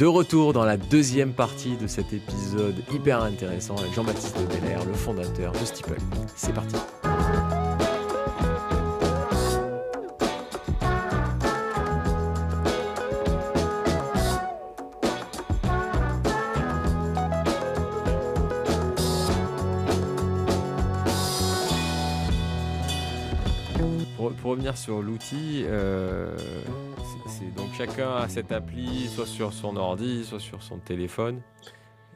De retour dans la deuxième partie de cet épisode hyper intéressant avec Jean-Baptiste Belair, le fondateur de Steeple. C'est parti. Pour, revenir sur l'outil, euh, donc chacun a cette appli, soit sur son ordi, soit sur son téléphone,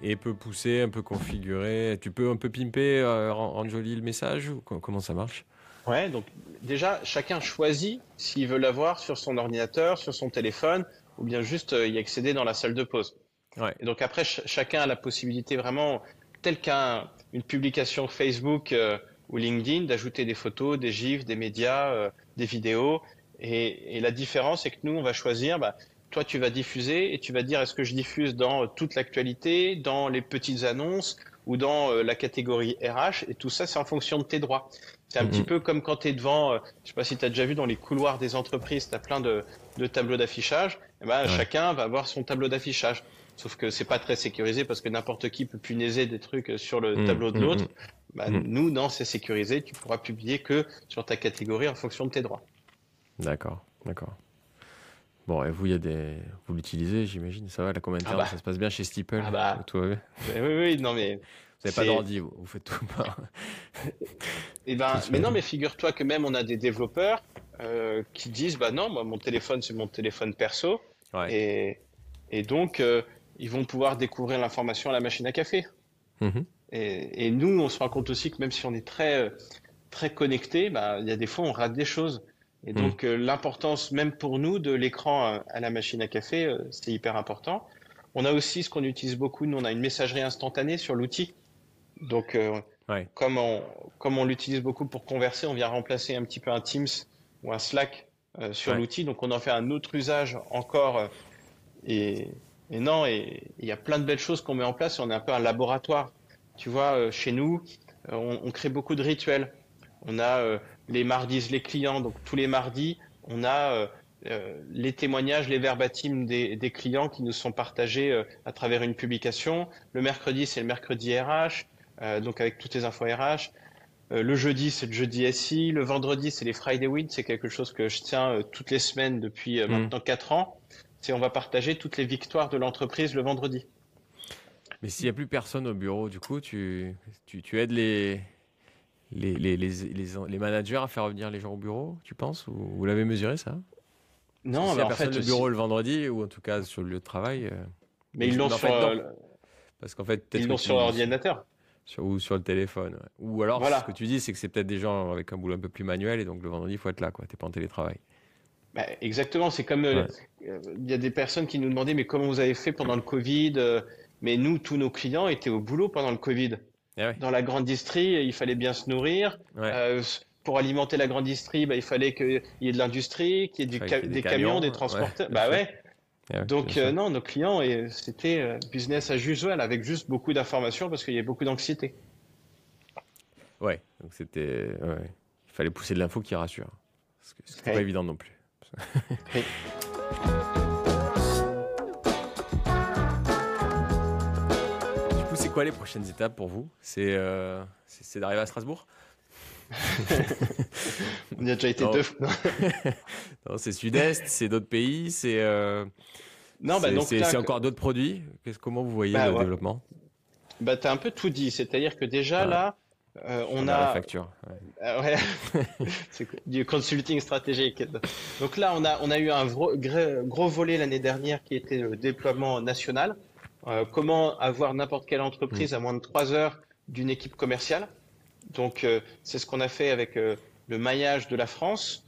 et peut pousser, un peu configurer. Tu peux un peu pimper, euh, rendre joli le message ou comment ça marche? Ouais, donc déjà chacun choisit s'il veut l'avoir sur son ordinateur, sur son téléphone, ou bien juste euh, y accéder dans la salle de pause. Ouais. Et donc après, chacun a la possibilité vraiment, telle qu'une publication Facebook euh, ou LinkedIn, d'ajouter des photos, des gifs, des médias, des vidéos, et, la différence, c'est que nous, on va choisir, bah, toi, tu vas diffuser et tu vas dire est-ce que je diffuse dans toute l'actualité, dans les petites annonces ou dans euh, la catégorie RH. Et tout ça, c'est en fonction de tes droits. C'est un petit mhm. peu comme quand tu es devant, euh, je sais pas si tu as déjà vu dans les couloirs des entreprises, tu as plein de, tableaux d'affichage. Et ben, Chacun va avoir son tableau d'affichage. Sauf que c'est pas très sécurisé parce que n'importe qui peut punaiser des trucs sur le mhm. tableau de l'autre. Bah, nous, non, c'est sécurisé. Tu pourras publier que sur ta catégorie en fonction de tes droits. D'accord, d'accord. Bon, et vous, il y a des... vous l'utilisez, j'imagine, ça va, la combien de ah bah. ça se passe bien chez Steeple ah bah. tout oui, oui, non mais... Vous n'avez pas d'ordi, vous, vous, faites tout pas. Eh ben, mais non, mais figure-toi que même on a des développeurs euh, qui disent, bah non, moi, mon téléphone, c'est mon téléphone perso. Et, et donc, euh, ils vont pouvoir découvrir l'information à la machine à café. Mm-hmm. et, et, nous, on se rend compte aussi que même si on est très, très connecté, bah, il y a des fois, on rate des choses. Et hmm. donc euh, l'importance même pour nous de l'écran euh, à la machine à café, euh, c'est hyper important. On a aussi ce qu'on utilise beaucoup, nous on a une messagerie instantanée sur l'outil. Donc comme on, comme on l'utilise beaucoup pour converser, on vient remplacer un petit peu un Teams ou un Slack sur l'outil. Donc on en fait un autre usage encore. et, et non, et il y a plein de belles choses qu'on met en place. On est un peu un laboratoire. Tu vois, chez nous, on, on crée beaucoup de rituels. On a les mardis les clients. Donc tous les mardis, on a euh, euh, les témoignages, les verbatims des, des, clients qui nous sont partagés euh, à travers une publication. Le mercredi, c'est le mercredi RH, donc avec toutes les infos RH. le jeudi, c'est le jeudi SI. Le vendredi, c'est les Friday Win. C'est quelque chose que je tiens toutes les semaines depuis mmh. maintenant 4 ans. C'est on va partager toutes les victoires de l'entreprise le vendredi. Mais s'il n'y a plus personne au bureau, du coup, tu, tu, tu aides les, les, les, les, les, managers à faire revenir les gens au bureau, tu penses Ou vous l'avez mesuré ça? Non, si bah, en fait, au bureau le vendredi ou en tout cas sur le lieu de travail. Euh, mais ils l'ont sur, euh, parce qu'en fait, ils l'ont sur l'ordinateur. ou sur le téléphone. Ou alors, voilà. ce que tu dis, c'est que c'est peut-être des gens avec un boulot un peu plus manuel et donc le vendredi, il faut être là, quoi. T'es pas en télétravail. Bah, exactement. C'est comme euh, il y a des personnes qui nous demandaient, mais comment vous avez fait pendant le Covid Mais nous, tous nos clients étaient au boulot pendant le Covid. Eh Dans la grande distrie, il fallait bien se nourrir. Euh, pour alimenter la grande distrie, bah, il fallait qu'il y ait de l'industrie, qu'il y ait, des, camions, des transporteurs. bah ouais. Eh donc euh, non, nos clients, c'était euh, business as usual avec juste beaucoup d'informations parce qu'il y avait beaucoup d'anxiété. Ouais, donc c'était, il fallait pousser de l'info qui rassure. Ce n'est pas évident non plus. quoi les prochaines étapes pour vous? Euh, C'est d'arriver à Strasbourg? On y a déjà été deux fois. non, c'est Sud-Est, c'est d'autres pays, c'est euh, non, bah, c'est encore d'autres produits? Comment vous voyez bah, le développement? Bah, Tu as un peu tout dit. C'est-à-dire que déjà là, euh, on, a, la facture. Ouais. c'est du consulting stratégique. Donc là, on a, on a eu un gros, gros volet l'année dernière qui était le déploiement national. Euh, comment avoir n'importe quelle entreprise mm. à moins de trois heures d'une équipe commerciale. Donc euh, c'est ce qu'on a fait avec euh, le maillage de la France.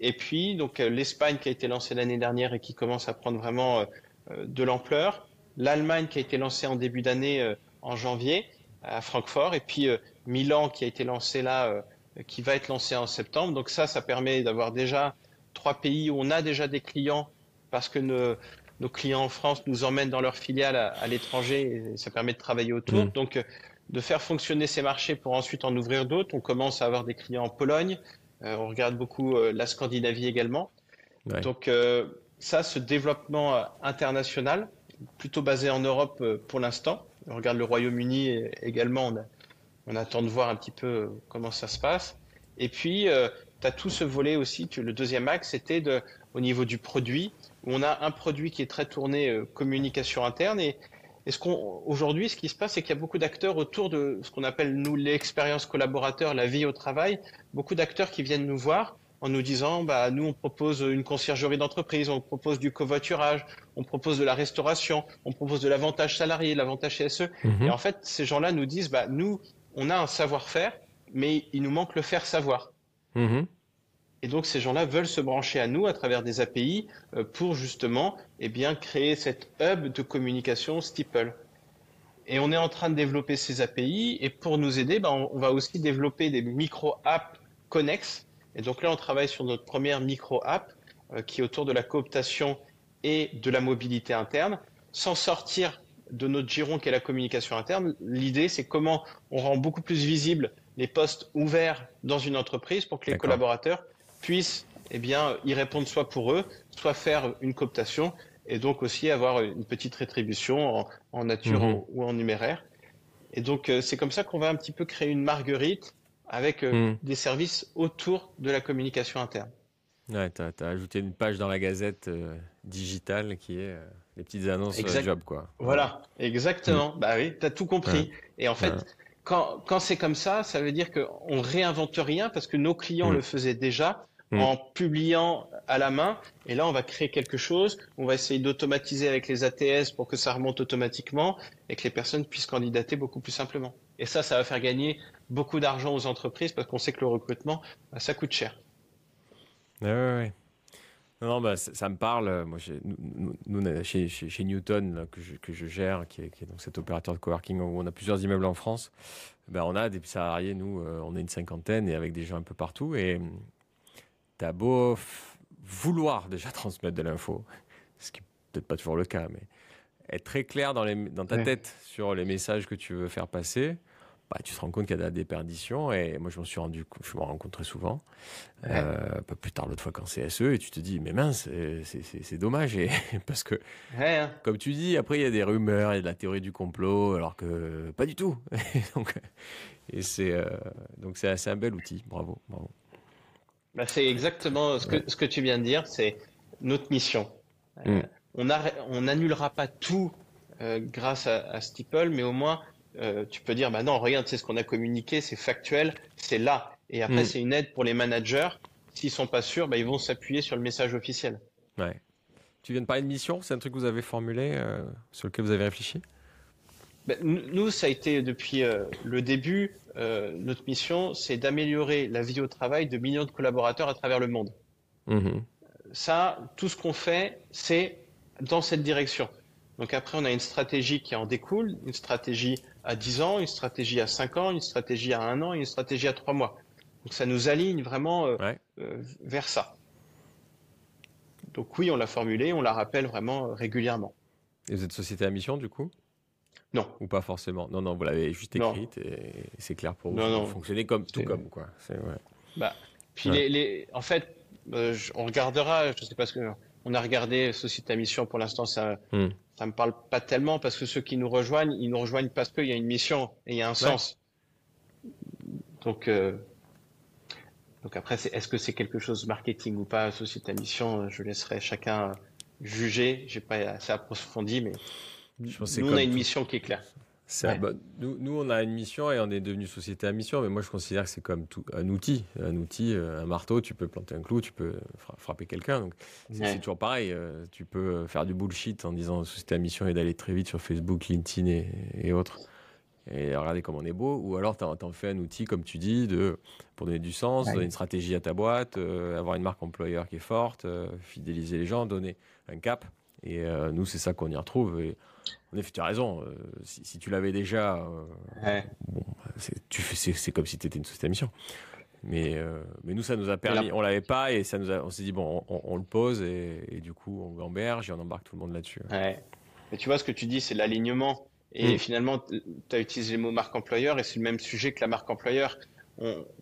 et puis donc l'Espagne qui a été lancée l'année dernière et qui commence à prendre vraiment de l'ampleur. L'Allemagne qui a été lancée en début d'année en janvier à Francfort. Et puis Milan qui a été lancé là, qui va être lancé en septembre. Donc ça, ça permet d'avoir déjà trois pays où on a déjà des clients parce que ne, nos clients en France nous emmènent dans leur filiale à, l'étranger et ça permet de travailler autour. Mm. Donc, euh, de faire fonctionner ces marchés pour ensuite en ouvrir d'autres. On commence à avoir des clients en Pologne. Euh, on regarde beaucoup euh, la Scandinavie également. Donc, ça, ce développement international, plutôt basé en Europe pour l'instant. On regarde le Royaume-Uni également, on, on, attend de voir un petit peu comment ça se passe. Et puis, tu as tout ce volet aussi, le deuxième axe, c'était de, au niveau du produit, où on a un produit qui est très tourné communication interne et, et ce qu'on aujourd'hui, ce qui se passe, c'est qu'il y a beaucoup d'acteurs autour de ce qu'on appelle nous l'expérience collaborateur, la vie au travail. Beaucoup d'acteurs qui viennent nous voir en nous disant, bah nous on propose une conciergerie d'entreprise, on propose du covoiturage, on propose de la restauration, on propose de l'avantage salarié, l'avantage CSE. Mhm. Et en fait, ces gens-là nous disent, bah nous on a un savoir-faire, mais il nous manque le faire savoir. Mhm. Et donc ces gens-là veulent se brancher à nous à travers des API euh, pour justement eh bien, créer cette hub de communication Steeple. Et on est en train de développer ces API et pour nous aider, ben, on, va aussi développer des micro-apps connexes. Et donc là, on travaille sur notre première micro-app euh, qui est autour de la cooptation et de la mobilité interne, sans sortir de notre giron qui est la communication interne. L'idée, c'est comment on rend beaucoup plus visible les postes ouverts dans une entreprise pour que les collaborateurs puissent eh bien, y répondre soit pour eux, soit faire une cooptation et donc aussi avoir une petite rétribution en, nature mhm. ou en numéraire. Et donc, euh, c'est comme ça qu'on va un petit peu créer une marguerite avec euh, mhm. des services autour de la communication interne. Ouais, tu as, ajouté une page dans la gazette euh, digitale qui est les petites annonces exact. job, quoi. Voilà, exactement. Bah oui, tu as tout compris. Et en fait, quand, quand c'est comme ça, ça veut dire qu'on réinvente rien parce que nos clients le faisaient déjà Mm. en publiant à la main. Et là, on va créer quelque chose. On va essayer d'automatiser avec les ATS pour que ça remonte automatiquement et que les personnes puissent candidater beaucoup plus simplement. Et ça, ça va faire gagner beaucoup d'argent aux entreprises parce qu'on sait que le recrutement, bah, ça coûte cher. Oui, oui, Non, bah, ça, me parle. Moi, nous, chez, chez, Newton, que, je, que, je, gère, qui est, donc cet opérateur de coworking où on a plusieurs immeubles en France, ben, on a des salariés, nous, euh, on est une cinquantaine et avec des gens un peu partout. Et t'as beau vouloir déjà transmettre de l'info, ce qui n'est peut-être pas toujours le cas, mais être très clair dans, les, dans ta tête sur les messages que tu veux faire passer, bah, tu te rends compte qu'il y a des perditions. Et moi, je m'en suis rendu, je me rends très souvent. Euh, un peu plus tard, l'autre fois, quand c'est SE, et tu te dis, mais mince, c'est dommage. Et, parce que, hein. comme tu dis, après, il y a des rumeurs, il y a de la théorie du complot, alors que pas du tout. donc, et c'est euh, donc c'est un bel outil. Bravo, bravo. Bah, c'est exactement ce que, ce que tu viens de dire, c'est notre mission. Euh, mm. on n'annulera pas tout euh, grâce à, à, Steeple, mais au moins euh, tu peux dire, bah non, regarde, c'est ce qu'on a communiqué, c'est factuel, c'est là. Et après, mm. c'est une aide pour les managers. S'ils sont pas sûrs, bah, ils vont s'appuyer sur le message officiel. Ouais. Tu viens de parler de mission, c'est un truc que vous avez formulé, sur lequel vous avez réfléchi? Bah, Nous, ça a été depuis le début, euh, notre mission, c'est d'améliorer la vie au travail de millions de collaborateurs à travers le monde. Mhm. Ça, tout ce qu'on fait, c'est dans cette direction. Donc après, on a une stratégie qui en découle, une stratégie à 10 ans, une stratégie à 5 ans, une stratégie à 1 an et une stratégie à 3 mois. Donc ça nous aligne vraiment euh, euh, vers ça. Donc oui, on l'a formulé, on la rappelle vraiment régulièrement. Et vous êtes société à mission du coup? Non. Ou pas forcément. Non, non, vous l'avez juste écrite et c'est clair pour vous. Non, non. Fonctionner comme tout comme quoi. Ouais. Bah, puis les, les, en fait, euh, on regardera. Je sais pas ce que on a regardé Société à mission. Pour l'instant, ça, hmm. ça me parle pas tellement parce que ceux qui nous rejoignent, ils nous rejoignent parce qu'il y a une mission et il y a un sens. Donc, euh, donc après, est-ce que c'est quelque chose marketing ou pas Société à mission Je laisserai chacun juger. J'ai pas assez approfondi, mais nous, on a une mission qui est claire. nous, nous, on a une mission et on est devenu société à mission, mais moi, je considère que c'est comme tout, un outil. Un outil, euh, un marteau, tu peux planter un clou, tu peux frapper quelqu'un. Donc, c'est toujours pareil. Euh, tu peux faire du bullshit en disant société à mission et d'aller très vite sur Facebook, LinkedIn et, autres. Et regarder comme on est beau. Ou alors, tu en, fais un outil, comme tu dis, de, pour donner du sens, donner une stratégie à ta boîte, euh, avoir une marque employeur qui est forte, fidéliser les gens, donner un cap. Et nous, c'est ça qu'on y retrouve. Et en effet, tu as raison. Euh, si, tu l'avais déjà, euh, c'est comme si tu étais une société mission. Mais, euh, mais nous, ça nous a permis. On l'avait pas et ça nous a, on s'est dit, bon, on, le pose et, du coup, on gamberge et on embarque tout le monde là-dessus. Ouais. Mais tu vois, ce que tu dis, c'est l'alignement. Et mm. finalement, tu as utilisé le mot marque employeur et c'est le même sujet que la marque employeur.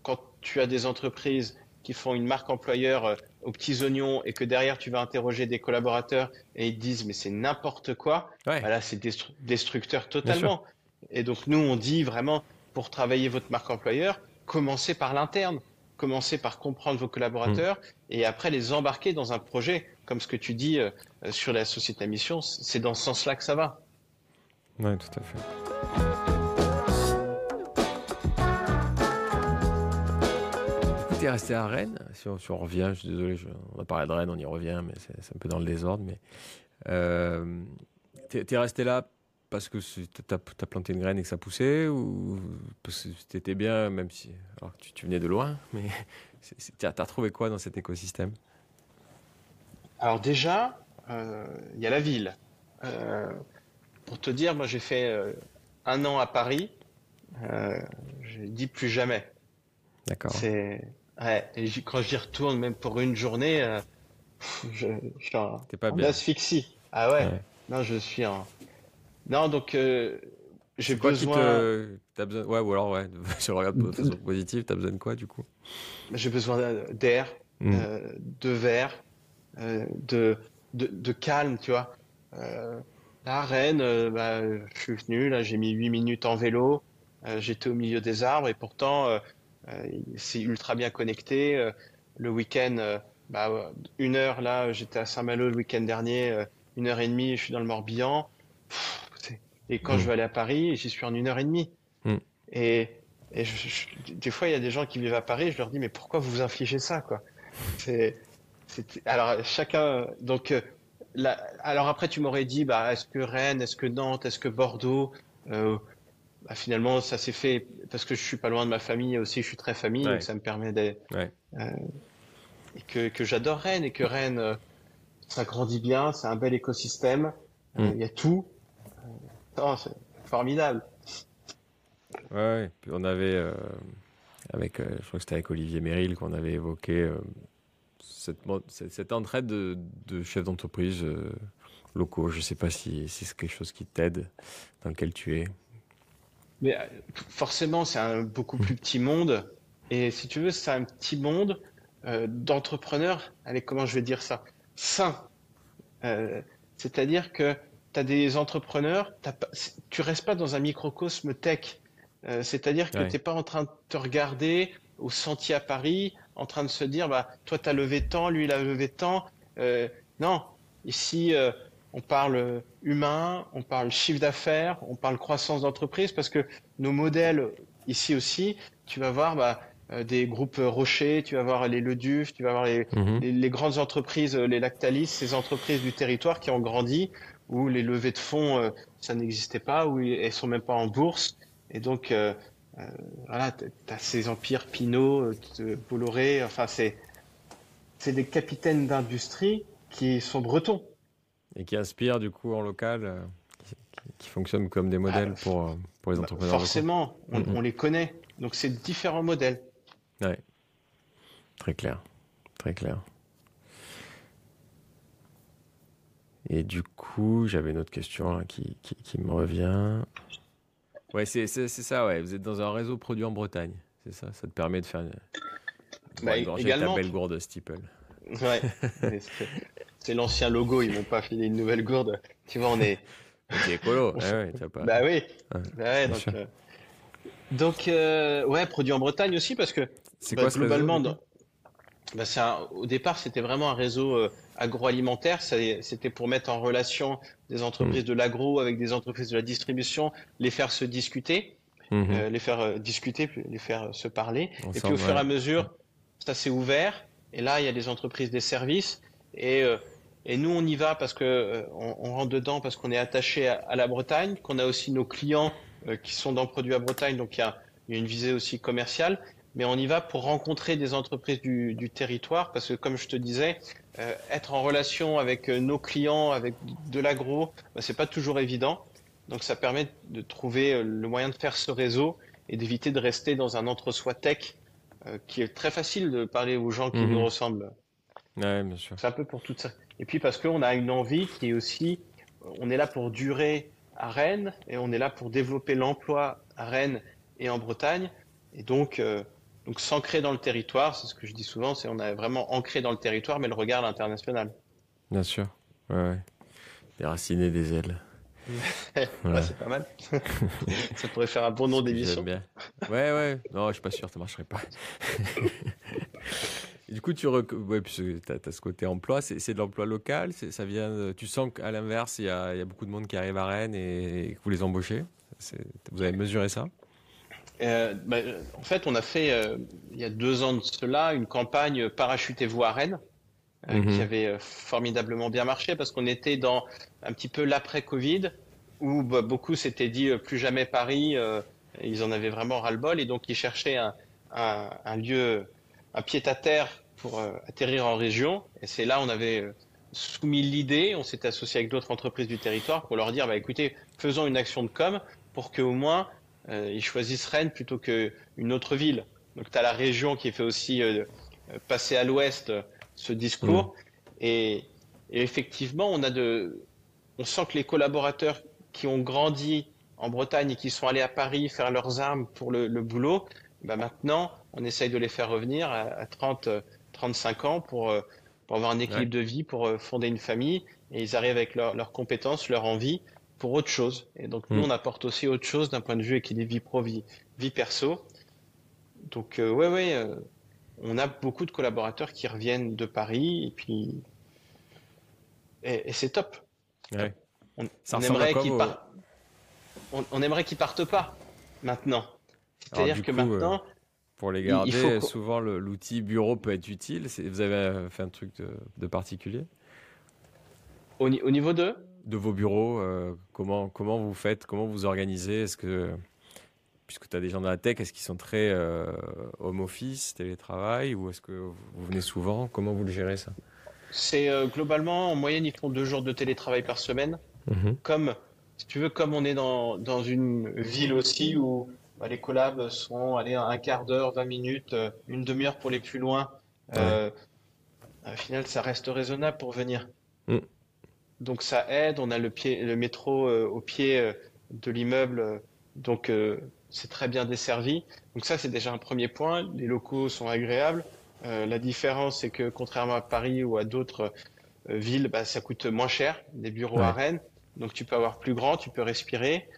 quand tu as des entreprises qui font une marque employeur aux petits oignons et que derrière tu vas interroger des collaborateurs et ils te disent mais c'est n'importe quoi, ouais. Bah c'est destructeur totalement. Et donc nous on dit vraiment pour travailler votre marque employeur, commencez par l'interne, commencez par comprendre vos collaborateurs mm. et après les embarquer dans un projet comme ce que tu dis euh, sur la société à mission, c'est dans ce sens-là que ça va. Oui, tout à fait. Es resté à Rennes, si on, revient, je suis désolé, on a parlé de Rennes, on y revient, mais c'est un peu dans le désordre. Mais euh, tu es, resté là parce que tu as, planté une graine et que ça poussait ou parce que tu étais bien, même si alors, tu, tu, venais de loin, mais tu as, retrouvé quoi dans cet écosystème? Alors déjà, euh, il y a la ville. Euh, pour te dire, moi j'ai fait euh, un an à Paris. Je dis plus jamais. D'accord. C'est ouais, et quand j'y retourne, même pour une journée, euh, je, je suis en, pas bien. asphyxie. Ah ouais? Non, je suis en. Non, donc euh, j'ai besoin. Te... As besoin. Ouais, ou alors ouais. je regarde de façon positive. T'as besoin de quoi du coup? J'ai besoin d'air, hmm. de verre, de, de, de calme, tu vois. À Rennes, euh, bah, je suis venu, là, j'ai mis 8 minutes en vélo. Euh, j'étais au milieu des arbres et pourtant, euh, c'est ultra bien connecté. le week-end, bah, une heure, là, j'étais à Saint-Malo le week-end dernier, une heure et demie, je suis dans le Morbihan. et quand mm. je veux aller à Paris, j'y suis en une heure et demie. Mm. Et, et des fois, il y a des gens qui vivent à Paris, je leur dis, mais pourquoi vous vous infligez ça, quoi? C'est, alors chacun, donc alors après, tu m'aurais dit, bah, est-ce que Rennes, est-ce que Nantes, est-ce que Bordeaux? Euh, bah, Finalement, ça s'est fait parce que je suis pas loin de ma famille aussi, je suis très famille, donc ça me permet d'être. Euh, et que, que j'adore Rennes et que Rennes, euh, ça grandit bien, c'est un bel écosystème, mm. il y a tout. c'est formidable. Ouais, puis on avait, avec, je crois que c'était avec Olivier Méril qu'on avait évoqué cette, cette entraide de, chefs d'entreprise euh, locaux. Je ne sais pas si, c'est quelque chose qui t'aide, dans lequel tu es. Mais euh, forcément, c'est un beaucoup plus petit monde. Et si tu veux, c'est un petit monde euh, d'entrepreneurs, allez, comment je vais dire ça? Sains. C'est-à-dire que tu as des entrepreneurs, tu restes pas dans un microcosme tech. C'est-à-dire que tu n'es pas en train de te regarder au sentier à Paris en train de se dire, bah, toi, tu as levé tant, lui, il a levé tant. Euh, non, ici, euh, on parle humain, on parle chiffre d'affaires, on parle croissance d'entreprise, parce que nos modèles, ici aussi, tu vas voir bah, euh, des groupes Rocher, tu vas voir les Leduf, tu vas voir mhm. les, les, grandes entreprises, les Lactalis, ces entreprises du territoire qui ont grandi, où les levées de fonds, ça n'existait pas, où elles sont même pas en bourse. Et donc, euh, voilà, tu as ces empires Pinot, euh, Bolloré, enfin, c'est des capitaines d'industrie qui sont bretons. Et qui inspirent du coup en local, euh, qui, fonctionnent comme des modèles ah, pour, pour les bah, entrepreneurs. forcément, on, on, les connaît. Donc c'est différents modèles. Ouais. Très clair. Très clair. Et du coup, j'avais une autre question qui, qui, qui, me revient. Ouais, c'est ça, ouais. Vous êtes dans un réseau produit en Bretagne. C'est ça. Ça te permet de faire bah, également... ta belle gourde Steeple. Ouais. c'est l'ancien logo. Ils m'ont pas filé une nouvelle gourde. Tu vois, on est. C'est écolo. ouais, pas... Bah oui. bah ouais, donc, euh... donc euh... ouais, produit en Bretagne aussi parce que c'est bah, quoi globalement, dans... bah, un... au départ, c'était vraiment un réseau euh, agroalimentaire. C'était pour mettre en relation des entreprises mm. de l'agro avec des entreprises de la distribution, les faire se discuter, mm-hmm. les faire discuter, les faire se parler. et puis au fur et à mesure, ça s'est ouvert. Et là, il y a des entreprises, des services. Et, et nous, on y va parce que on, rentre dedans parce qu'on est attaché à, la Bretagne, qu'on a aussi nos clients qui sont dans Produits à Bretagne. Donc il y a, il y a une visée aussi commerciale mais on y va pour rencontrer des entreprises du, du territoire parce que comme je te disais, euh, être en relation avec euh, nos clients, avec de l'agro, bah, c'est pas toujours évident. Donc ça permet de trouver euh, le moyen de faire ce réseau et d'éviter de rester dans un entre-soi tech qui est très facile de parler aux gens qui mhm. nous ressemblent. Ouais, bien sûr. C'est un peu pour tout ça. Et puis parce qu'on a une envie qui est aussi, on est là pour durer à Rennes et on est là pour développer l'emploi à Rennes et en Bretagne. Et donc, Donc s'ancrer dans le territoire, c'est ce que je dis souvent, c'est on est vraiment ancré dans le territoire, mais le regard international. Bien sûr, ouais, ouais. Des racines et des ailes. c'est pas mal. ça pourrait faire un bon nom d'émission. bien. Ouais, ouais. Non, je suis pas sûr, ça marcherait pas. du coup, tu rec... ouais, tu as, ce côté emploi, c'est de l'emploi local, ça vient. Tu sens qu'à l'inverse, il y a, y a, beaucoup de monde qui arrive à Rennes et, que vous les embauchez. Vous avez mesuré ça? Euh, bah, En fait, on a fait euh, il y a deux ans de cela une campagne Parachutez-vous à Rennes. Euh, qui mhm. avait euh, formidablement bien marché parce qu'on était dans un petit peu l'après-Covid où bah, beaucoup s'étaient dit plus jamais Paris. ils en avaient vraiment ras-le-bol et donc ils cherchaient un, un, un lieu, un pied-à-terre pour atterrir en région. Et c'est là on avait soumis l'idée, on s'était associé avec d'autres entreprises du territoire pour leur dire bah, écoutez, faisons une action de com pour qu'au moins ils choisissent Rennes plutôt qu'une autre ville. Donc tu as la région qui fait aussi passer à l'ouest ce discours. Mm. Et, effectivement, on a de, on sent que les collaborateurs qui ont grandi en Bretagne et qui sont allés à Paris faire leurs armes pour le, boulot, bah maintenant, on essaye de les faire revenir à, 30, 35 ans pour, euh, pour avoir un équilibre de vie, pour euh, fonder une famille. Et ils arrivent avec leurs compétences, leur envie pour autre chose. Et donc, nous, mm. on apporte aussi autre chose d'un point de vue équilibre vie pro, vie, vie perso. Donc, euh, ouais, ouais, on a beaucoup de collaborateurs qui reviennent de Paris et puis et, c'est top. On, aimerait qu'ils on, aimerait qu'ils partent pas maintenant. C'est-à-dire que maintenant. Euh, pour les garder, souvent l'outil bureau peut être utile. Vous avez fait un truc de, particulier? Au, niveau de? De vos bureaux, euh, comment, comment vous faites Comment vous organisez? Est-ce que puisque tu as des gens dans la tech, est-ce qu'ils sont très euh, home office, télétravail, ou est-ce que vous venez souvent? Comment vous le gérez ça? C'est euh, globalement, en moyenne, ils font deux jours de télétravail par semaine. Mhm. Comme, si tu veux, comme on est dans, dans une ville aussi où bah, les collabs sont allez, un quart d'heure, 20 minutes, euh, une demi-heure pour les plus loin. au final, ça reste raisonnable pour venir. Mm. Donc ça aide. On a le, pied, le métro au pied de l'immeuble. Donc c'est très bien desservi. Donc ça, c'est déjà un premier point. Les locaux sont agréables. Euh, la différence, c'est que contrairement à Paris ou à d'autres euh, villes, bah, ça coûte moins cher, des bureaux à Rennes. Donc tu peux avoir plus grand, tu peux respirer.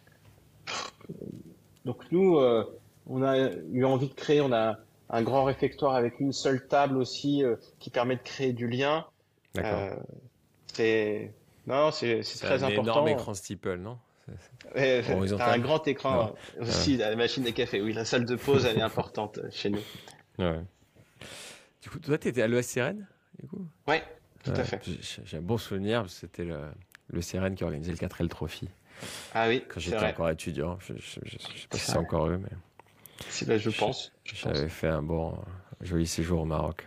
Donc nous, euh, on a eu envie de créer, on a un grand réfectoire avec une seule table aussi qui permet de créer du lien. c'est non, c'est très important. C'est un énorme écran steeple, non? T'as un grand écran aussi, la machine à café. Oui, la salle de pause, elle est importante euh, chez nous. Ouais. Du coup, toi, tu étais à l'ESCRN du coup? Ouais, tout à fait. J'ai un bon souvenir, c'était le, le CRN qui organisait le 4L Trophy. Ah oui. Quand j'étais encore étudiant. Je, ne sais pas si c'est encore eux, mais. Si, là, je pense. J'avais fait un bon, joli séjour au Maroc.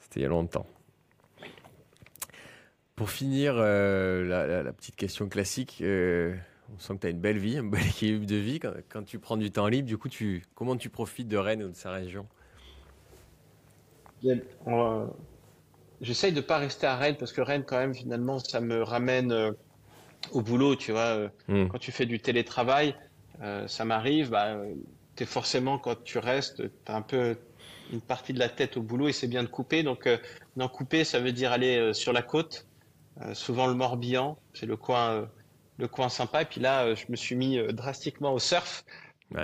C'était il y a longtemps. Pour finir, euh, la, petite question classique, euh, on sent que tu as une belle vie, un bel équilibre de vie. Quand, tu prends du temps libre, du coup, tu, comment tu profites de Rennes ou de sa région? J'essaye de ne pas rester à Rennes parce que Rennes, quand même, finalement, ça me ramène euh, au boulot, tu vois. Hmm. Quand tu fais du télétravail, ça m'arrive, bah, es forcément, quand tu restes, tu as un peu une partie de la tête au boulot et c'est bien de couper. Donc, d'en couper, ça veut dire aller sur la côte, euh, souvent le Morbihan, c'est le coin, euh, le coin sympa. Et puis là, euh, je me suis mis drastiquement au surf.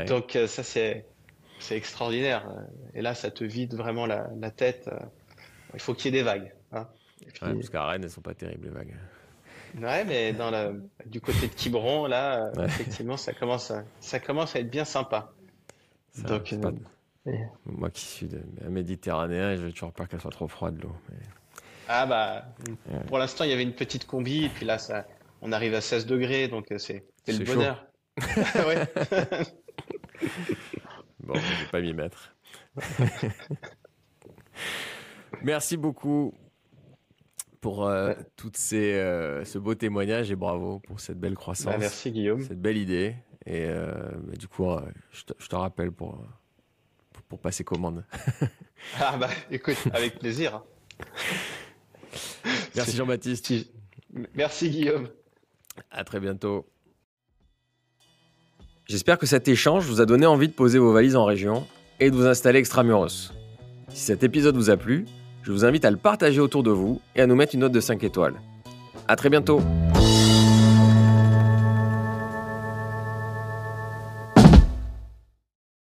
Donc ça, c'est c'est extraordinaire. Et là, ça te vide vraiment la, la tête. Il faut qu'il y ait des vagues. Hein. parce qu'à Rennes, elles sont pas terribles les vagues. Ouais, mais dans la, du côté de Quiberon, là, effectivement, ça commence, à, ça commence à être bien sympa. Donc, Moi qui suis de, méditerranéen, je veux toujours pas qu'elle soit trop froide l'eau. Mais... Ah bah, pour l'instant, il y avait une petite combi, et puis là, ça, on arrive à 16 degrés, donc euh, c'est le bonheur. bon, je vais pas m'y mettre. Merci beaucoup pour euh, toutes ces, euh, ce beau témoignage et bravo pour cette belle croissance. Bah, merci Guillaume. Cette belle idée. Et bah, du coup, je te, je, te, rappelle pour, pour, pour passer commande. ah bah écoute, avec plaisir. Merci Jean-Baptiste. Merci Guillaume. À très bientôt. J'espère que cet échange vous a donné envie de poser vos valises en région et de vous installer extramuros. Si cet épisode vous a plu, je vous invite à le partager autour de vous et à nous mettre une note de 5 étoiles. A très bientôt